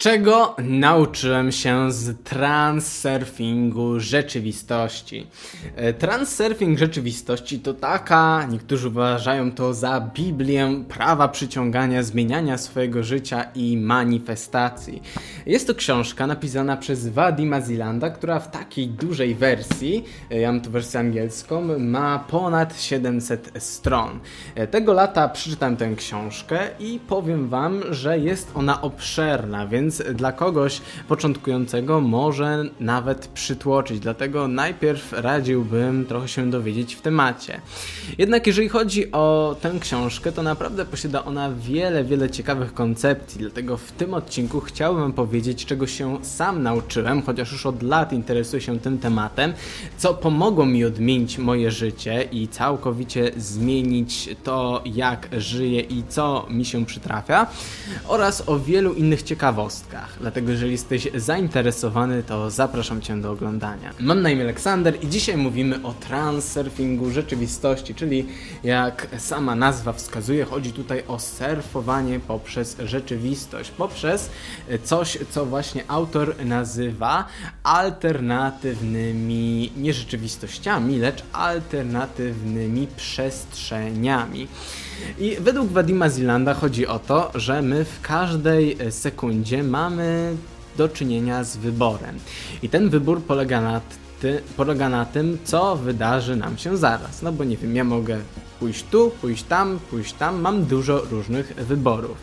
Czego nauczyłem się z transurfingu rzeczywistości? E, transurfing rzeczywistości to taka, niektórzy uważają to za Biblię prawa przyciągania, zmieniania swojego życia i manifestacji. Jest to książka napisana przez Vadima Zilanda, która w takiej dużej wersji, e, ja mam tu wersję angielską, ma ponad 700 stron. E, tego lata przeczytałem tę książkę i powiem wam, że jest ona obszerna, więc więc dla kogoś początkującego może nawet przytłoczyć. Dlatego najpierw radziłbym trochę się dowiedzieć w temacie. Jednak jeżeli chodzi o tę książkę, to naprawdę posiada ona wiele, wiele ciekawych koncepcji. Dlatego w tym odcinku chciałbym powiedzieć, czego się sam nauczyłem, chociaż już od lat interesuję się tym tematem, co pomogło mi odmienić moje życie i całkowicie zmienić to, jak żyję i co mi się przytrafia, oraz o wielu innych ciekawostkach Dlatego jeżeli jesteś zainteresowany, to zapraszam Cię do oglądania. Mam na imię Aleksander i dzisiaj mówimy o transurfingu rzeczywistości, czyli jak sama nazwa wskazuje, chodzi tutaj o surfowanie poprzez rzeczywistość, poprzez coś, co właśnie autor nazywa alternatywnymi nie rzeczywistościami, lecz alternatywnymi przestrzeniami. I według Wadima Zilanda chodzi o to, że my w każdej sekundzie mamy do czynienia z wyborem. I ten wybór polega na, ty, polega na tym, co wydarzy nam się zaraz. No bo nie wiem, ja mogę pójść tu, pójść tam, pójść tam. Mam dużo różnych wyborów.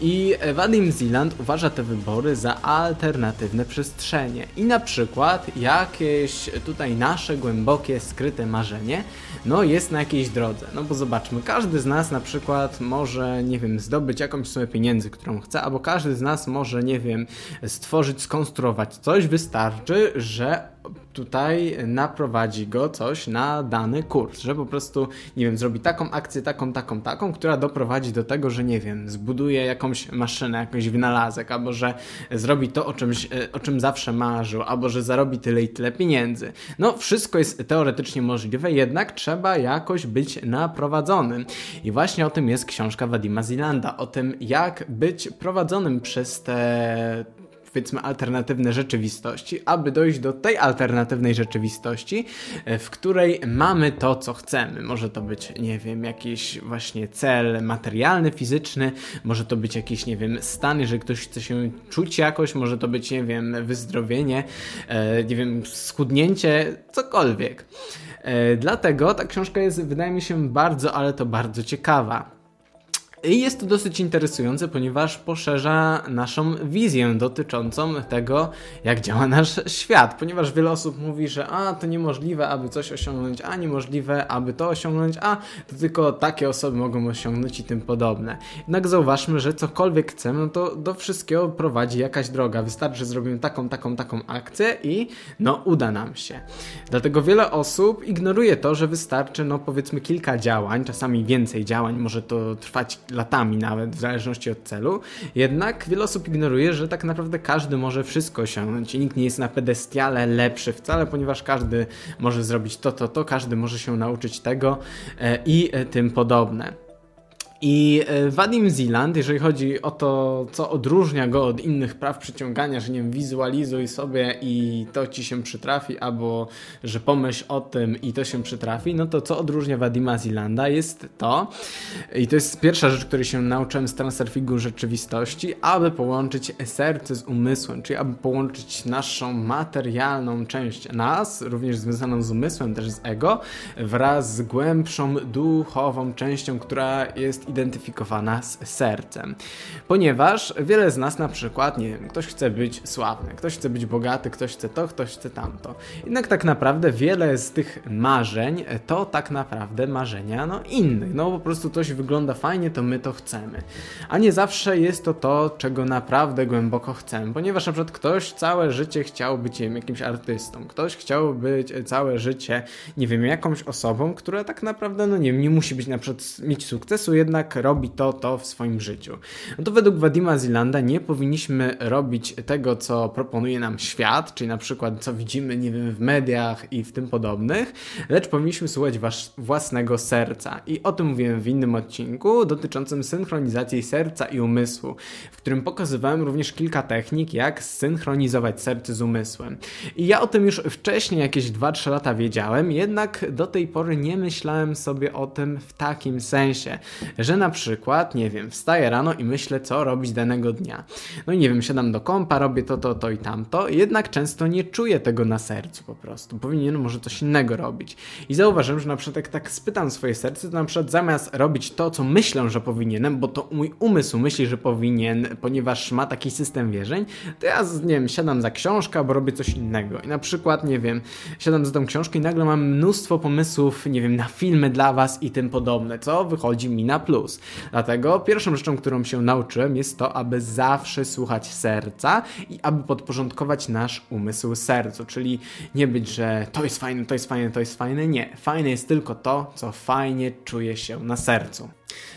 I Wadim Zealand uważa te wybory za alternatywne przestrzenie. I na przykład jakieś tutaj nasze głębokie, skryte marzenie, no jest na jakiejś drodze. No bo zobaczmy, każdy z nas na przykład może, nie wiem, zdobyć jakąś sumę pieniędzy, którą chce, albo każdy z nas może, nie wiem, stworzyć, skonstruować coś. Wystarczy, że tutaj naprowadzi go coś na dany kurs, że po prostu, nie wiem, zrobi taką akcję, taką, taką, taką, która doprowadzi do tego, że nie wiem, zbuduje jakąś maszynę, jakiś wynalazek, albo że zrobi to, o, czymś, e, o czym zawsze marzył, albo że zarobi tyle i tyle pieniędzy. No, wszystko jest teoretycznie możliwe, jednak trzeba jakoś być naprowadzonym. I właśnie o tym jest książka Wadima Zilanda, o tym, jak być prowadzonym przez te powiedzmy alternatywne rzeczywistości, aby dojść do tej alternatywnej rzeczywistości, e, w której mamy to, co chcemy. Może to być, nie wiem, jakiś właśnie cel materialny, fizyczny, może to być jakiś, nie wiem, stan, jeżeli ktoś chce się czuć jakoś, może to być, nie wiem, wyzdrowienie, e, nie wiem, schudnięcie, cokolwiek. E, dlatego ta książka jest, wydaje mi się, bardzo, ale to bardzo ciekawa. I jest to dosyć interesujące, ponieważ poszerza naszą wizję dotyczącą tego, jak działa nasz świat. Ponieważ wiele osób mówi, że a to niemożliwe, aby coś osiągnąć, a niemożliwe, aby to osiągnąć, a to tylko takie osoby mogą osiągnąć i tym podobne. Jednak zauważmy, że cokolwiek chcemy, no to do wszystkiego prowadzi jakaś droga. Wystarczy, że zrobimy taką, taką, taką akcję i no uda nam się. Dlatego wiele osób ignoruje to, że wystarczy, no powiedzmy kilka działań, czasami więcej działań, może to trwać latami nawet, w zależności od celu. Jednak wiele osób ignoruje, że tak naprawdę każdy może wszystko osiągnąć i nikt nie jest na pedestiale lepszy wcale, ponieważ każdy może zrobić to, to, to, każdy może się nauczyć tego e, i e, tym podobne. I e, Wadim Zealand, jeżeli chodzi o to, co odróżnia go od innych praw przyciągania, że nie wiem, wizualizuj sobie i to ci się przytrafi, albo że pomyśl o tym i to się przytrafi, no to co odróżnia Wadima Zealanda jest to, i to jest pierwsza rzecz, której się nauczyłem z transurfingu rzeczywistości, aby połączyć serce z umysłem, czyli aby połączyć naszą materialną część nas, również związaną z umysłem, też z ego, wraz z głębszą duchową częścią, która jest identyfikowana z sercem. Ponieważ wiele z nas na przykład, nie wiem, ktoś chce być sławny, ktoś chce być bogaty, ktoś chce to, ktoś chce tamto. Jednak tak naprawdę wiele z tych marzeń to tak naprawdę marzenia no innych. No po prostu coś wygląda fajnie, to my to chcemy. A nie zawsze jest to to, czego naprawdę głęboko chcemy. Ponieważ na przykład ktoś całe życie chciał być wiem, jakimś artystą, ktoś chciał być całe życie, nie wiem, jakąś osobą, która tak naprawdę, no nie wiem, nie musi być na przykład mieć sukcesu, jednak jednak robi to, to w swoim życiu. No to według Wadima Zilanda nie powinniśmy robić tego, co proponuje nam świat, czyli na przykład co widzimy, nie wiem, w mediach i w tym podobnych, lecz powinniśmy słuchać was własnego serca. I o tym mówiłem w innym odcinku dotyczącym synchronizacji serca i umysłu, w którym pokazywałem również kilka technik, jak synchronizować serce z umysłem. I ja o tym już wcześniej, jakieś 2-3 lata wiedziałem, jednak do tej pory nie myślałem sobie o tym w takim sensie, że na przykład, nie wiem, wstaję rano i myślę, co robić danego dnia. No i nie wiem, siadam do kompa, robię to, to, to i tamto, jednak często nie czuję tego na sercu po prostu. Powinien może coś innego robić. I zauważyłem, że na przykład jak tak spytam swoje serce, to na przykład zamiast robić to, co myślę, że powinienem, bo to mój umysł myśli, że powinien, ponieważ ma taki system wierzeń, to ja, nie wiem, siadam za książkę albo robię coś innego. I na przykład, nie wiem, siadam za tą książkę i nagle mam mnóstwo pomysłów, nie wiem, na filmy dla Was i tym podobne, co wychodzi mi na plus. Dlatego pierwszą rzeczą, którą się nauczyłem jest to, aby zawsze słuchać serca i aby podporządkować nasz umysł sercu, czyli nie być, że to jest fajne, to jest fajne, to jest fajne. Nie, fajne jest tylko to, co fajnie czuje się na sercu.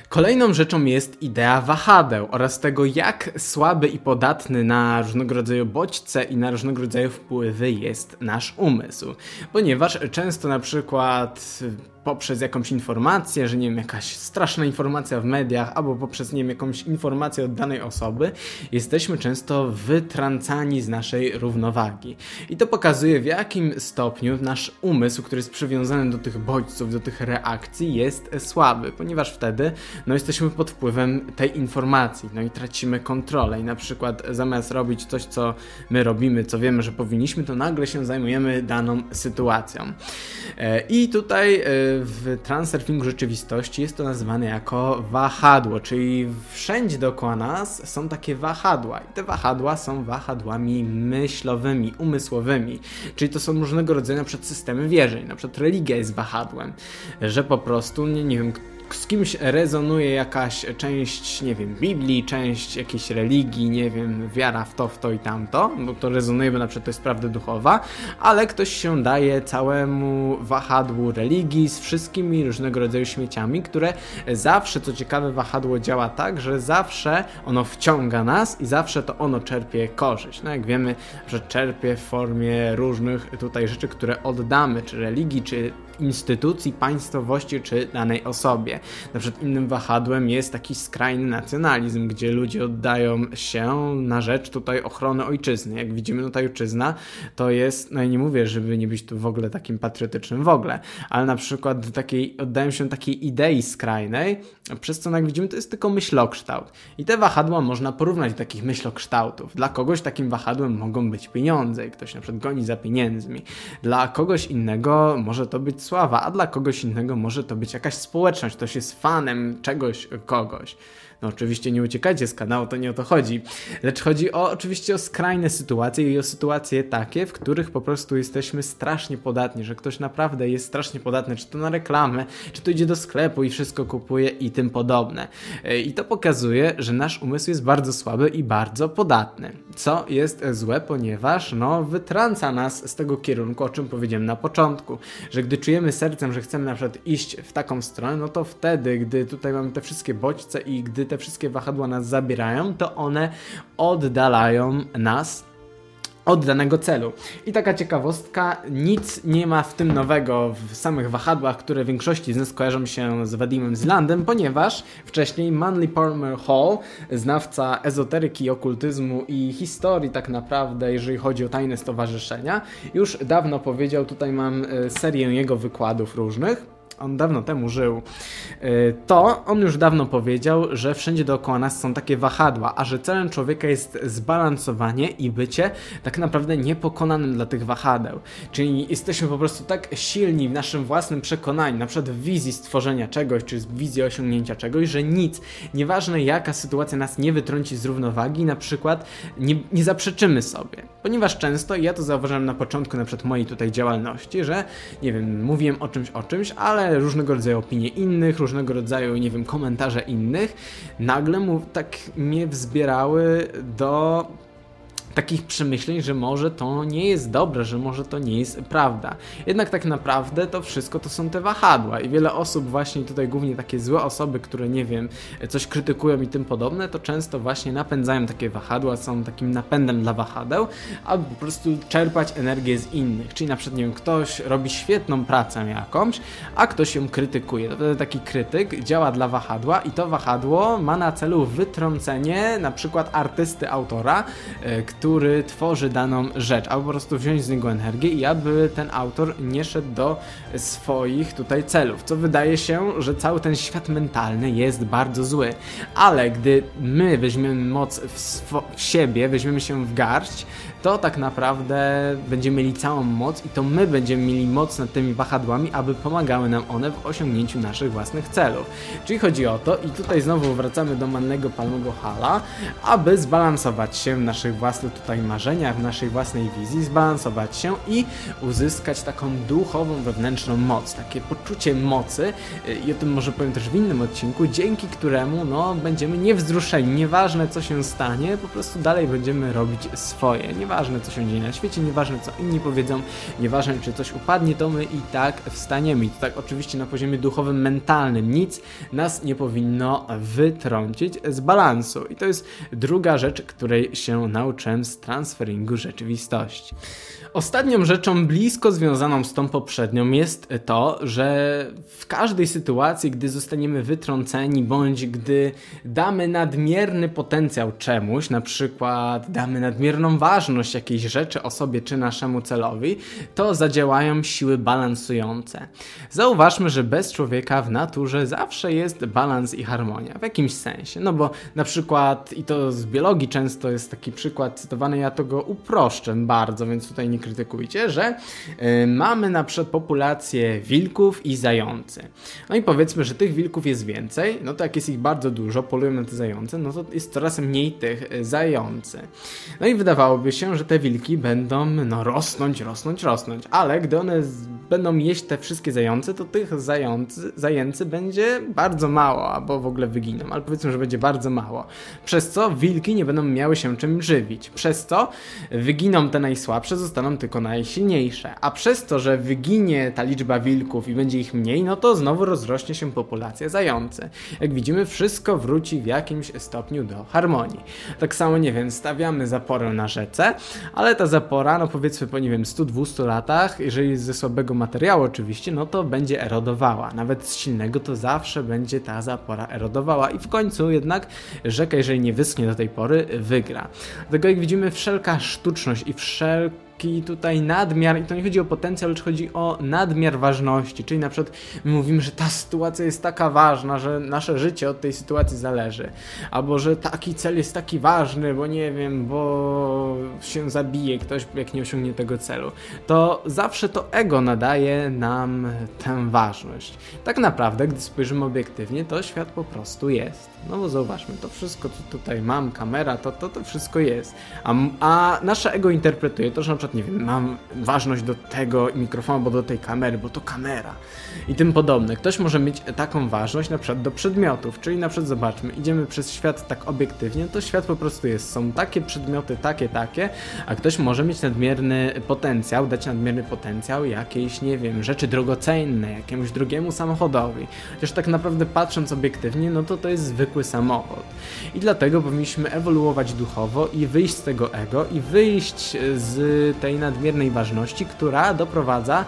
Kolejną rzeczą jest idea wahadeł oraz tego, jak słaby i podatny na różnego rodzaju bodźce i na różnego rodzaju wpływy jest nasz umysł. Ponieważ często na przykład poprzez jakąś informację, że nie wiem, jakaś straszna informacja w mediach, albo poprzez, nie wiem, jakąś informację od danej osoby, jesteśmy często wytrącani z naszej równowagi. I to pokazuje, w jakim stopniu nasz umysł, który jest przywiązany do tych bodźców, do tych reakcji, jest słaby, ponieważ wtedy no, jesteśmy pod wpływem tej informacji, no i tracimy kontrolę. I na przykład zamiast robić coś, co my robimy, co wiemy, że powinniśmy, to nagle się zajmujemy daną sytuacją. E, I tutaj e, w transurfingu rzeczywistości jest to nazywane jako wahadło, czyli wszędzie dookoła nas są takie wahadła i te wahadła są wahadłami myślowymi, umysłowymi, czyli to są różnego rodzaju na przykład systemy wierzeń, na przykład religia jest wahadłem, że po prostu, nie, nie wiem, z kimś rezonuje jakaś część, nie wiem, Biblii, część jakiejś religii, nie wiem, wiara w to, w to i tamto, bo to rezonuje, bo na przykład to jest prawda duchowa, ale ktoś się daje całemu wahadłu religii z wszystkimi różnego rodzaju śmieciami, które zawsze, co ciekawe, wahadło działa tak, że zawsze ono wciąga nas i zawsze to ono czerpie korzyść. No jak wiemy, że czerpie w formie różnych tutaj rzeczy, które oddamy, czy religii, czy instytucji, państwowości czy danej osobie. Na przykład innym wahadłem jest taki skrajny nacjonalizm, gdzie ludzie oddają się na rzecz tutaj ochrony ojczyzny. Jak widzimy, no ta ojczyzna to jest, no i nie mówię, żeby nie być tu w ogóle takim patriotycznym w ogóle, ale na przykład takiej, oddają się takiej idei skrajnej, przez co jak widzimy, to jest tylko myślokształt. I te wahadła można porównać do takich myślokształtów. Dla kogoś takim wahadłem mogą być pieniądze i ktoś na przykład goni za pieniędzmi. Dla kogoś innego może to być sława, a dla kogoś innego może to być jakaś społeczność, ktoś jest fanem czegoś, kogoś. No oczywiście nie uciekajcie z kanału, to nie o to chodzi. Lecz chodzi o oczywiście o skrajne sytuacje i o sytuacje takie, w których po prostu jesteśmy strasznie podatni, że ktoś naprawdę jest strasznie podatny, czy to na reklamę, czy to idzie do sklepu i wszystko kupuje i tym podobne. E, I to pokazuje, że nasz umysł jest bardzo słaby i bardzo podatny. Co jest złe, ponieważ no wytrąca nas z tego kierunku, o czym powiedziałem na początku, że gdy czujemy sercem, że chcemy na przykład iść w taką stronę, no to wtedy, gdy tutaj mamy te wszystkie bodźce i gdy te wszystkie wahadła nas zabierają, to one oddalają nas od danego celu. I taka ciekawostka, nic nie ma w tym nowego w samych wahadłach, które w większości z nas kojarzą się z Wadimem Zlandem, ponieważ wcześniej Manly Palmer Hall, znawca ezoteryki, okultyzmu i historii tak naprawdę, jeżeli chodzi o tajne stowarzyszenia, już dawno powiedział, tutaj mam e, serię jego wykładów różnych, on dawno temu żył, y, to on już dawno powiedział, że wszędzie dookoła nas są takie wahadła, a że celem człowieka jest zbalansowanie i bycie tak naprawdę niepokonanym dla tych wahadeł. Czyli jesteśmy po prostu tak silni w naszym własnym przekonaniu, na przykład w wizji stworzenia czegoś, czy w wizji osiągnięcia czegoś, że nic, nieważne jaka sytuacja nas nie wytrąci z równowagi, na przykład nie, nie zaprzeczymy sobie. Ponieważ często, ja to zauważyłem na początku na przykład mojej tutaj działalności, że nie wiem, mówiłem o czymś, o czymś, ale różnego rodzaju opinie innych, różnego rodzaju, nie wiem, komentarze innych, nagle mu tak mnie wzbierały do takich przemyśleń, że może to nie jest dobre, że może to nie jest prawda. Jednak tak naprawdę to wszystko to są te wahadła i wiele osób właśnie tutaj, głównie takie złe osoby, które nie wiem, coś krytykują i tym podobne, to często właśnie napędzają takie wahadła, są takim napędem dla wahadeł, aby po prostu czerpać energię z innych. Czyli na przykład, nie wiem, ktoś robi świetną pracę jakąś, a ktoś ją krytykuje. To wtedy taki krytyk działa dla wahadła i to wahadło ma na celu wytrącenie na przykład artysty, autora, e, który tworzy daną rzecz, albo po prostu wziąć z niego energię i aby ten autor nie szedł do swoich tutaj celów, co wydaje się, że cały ten świat mentalny jest bardzo zły. Ale gdy my weźmiemy moc w, w siebie, weźmiemy się w garść, to tak naprawdę będziemy mieli całą moc i to my będziemy mieli moc nad tymi wahadłami, aby pomagały nam one w osiągnięciu naszych własnych celów. Czyli chodzi o to, i tutaj znowu wracamy do mannego palmego hala, aby zbalansować się w naszych własnych tutaj marzeniach, w naszej własnej wizji, zbalansować się i uzyskać taką duchową, wewnętrzną moc, takie poczucie mocy i o tym może powiem też w innym odcinku, dzięki któremu no, będziemy niewzruszeni, nieważne co się stanie, po prostu dalej będziemy robić swoje. Nieważne Nieważne co się dzieje na świecie, nieważne co inni powiedzą, nieważne czy coś upadnie, to my i tak wstaniemy. I to tak oczywiście na poziomie duchowym, mentalnym. Nic nas nie powinno wytrącić z balansu. I to jest druga rzecz, której się nauczyłem z transferingu rzeczywistości. Ostatnią rzeczą blisko związaną z tą poprzednią jest to, że w każdej sytuacji, gdy zostaniemy wytrąceni, bądź gdy damy nadmierny potencjał czemuś, na przykład damy nadmierną ważność jakiejś rzeczy osobie czy naszemu celowi, to zadziałają siły balansujące. Zauważmy, że bez człowieka w naturze zawsze jest balans i harmonia, w jakimś sensie. No bo na przykład, i to z biologii często jest taki przykład cytowany, ja to go uproszczę bardzo, więc tutaj nie krytykujcie, że y, mamy na przykład populację wilków i zający. No i powiedzmy, że tych wilków jest więcej, no to jak jest ich bardzo dużo, polują na te zające, no to jest coraz mniej tych y, zający. No i wydawałoby się, że te wilki będą no, rosnąć, rosnąć, rosnąć, ale gdy one będą jeść te wszystkie zające, to tych zający, zajęcy będzie bardzo mało, albo w ogóle wyginą, ale powiedzmy, że będzie bardzo mało. Przez co wilki nie będą miały się czym żywić. Przez co wyginą te najsłabsze, zostaną tylko najsilniejsze. A przez to, że wyginie ta liczba wilków i będzie ich mniej, no to znowu rozrośnie się populacja zający. Jak widzimy, wszystko wróci w jakimś stopniu do harmonii. Tak samo, nie wiem, stawiamy zaporę na rzece, ale ta zapora, no powiedzmy po, nie wiem, 100-200 latach, jeżeli ze słabego materiału oczywiście, no to będzie erodowała. Nawet z silnego to zawsze będzie ta zapora erodowała i w końcu jednak rzeka, jeżeli nie wyschnie do tej pory, wygra. Dlatego jak widzimy, wszelka sztuczność i wszelka taki tutaj nadmiar, i to nie chodzi o potencjał, lecz chodzi o nadmiar ważności, czyli na przykład my mówimy, że ta sytuacja jest taka ważna, że nasze życie od tej sytuacji zależy, albo że taki cel jest taki ważny, bo nie wiem, bo się zabije ktoś, jak nie osiągnie tego celu, to zawsze to ego nadaje nam tę ważność. Tak naprawdę, gdy spojrzymy obiektywnie, to świat po prostu jest. No bo zauważmy, to wszystko, co tutaj mam, kamera, to to, to wszystko jest. A, a nasze ego interpretuje to, że na przykład, nie wiem, mam ważność do tego mikrofonu, bo do tej kamery, bo to kamera i tym podobne. Ktoś może mieć taką ważność na przykład do przedmiotów, czyli na przykład zobaczmy, idziemy przez świat tak obiektywnie, to świat po prostu jest. Są takie przedmioty, takie, takie, a ktoś może mieć nadmierny potencjał, dać nadmierny potencjał jakiejś, nie wiem, rzeczy drogocenne, jakiemuś drugiemu samochodowi. Chociaż tak naprawdę patrząc obiektywnie, no to to jest zwykły samochód. I dlatego powinniśmy ewoluować duchowo i wyjść z tego ego i wyjść z tej nadmiernej ważności, która doprowadza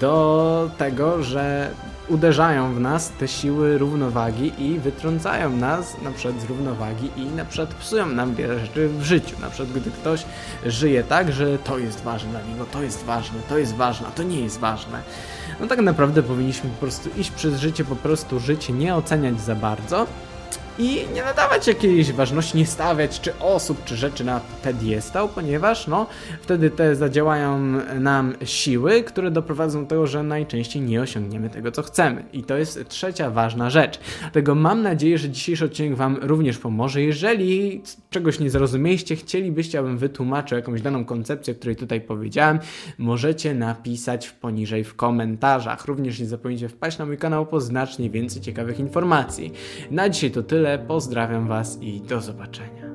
do tego, że uderzają w nas te siły równowagi i wytrącają nas na przykład z równowagi i na przykład psują nam wiele rzeczy w życiu. Na przykład gdy ktoś żyje tak, że to jest ważne dla niego, to jest ważne, to jest ważne, to nie jest ważne. No tak naprawdę powinniśmy po prostu iść przez życie, po prostu życie, nie oceniać za bardzo, i nie nadawać jakiejś ważności, nie stawiać czy osób, czy rzeczy na pedestał, ponieważ no, wtedy te zadziałają nam siły, które doprowadzą do tego, że najczęściej nie osiągniemy tego, co chcemy. I to jest trzecia ważna rzecz. Dlatego mam nadzieję, że dzisiejszy odcinek Wam również pomoże. Jeżeli czegoś nie zrozumieliście, chcielibyście, abym wytłumaczył jakąś daną koncepcję, której tutaj powiedziałem, możecie napisać poniżej w komentarzach. Również nie zapomnijcie wpaść na mój kanał po znacznie więcej ciekawych informacji. Na dzisiaj to tyle tyle. Pozdrawiam Was i do zobaczenia.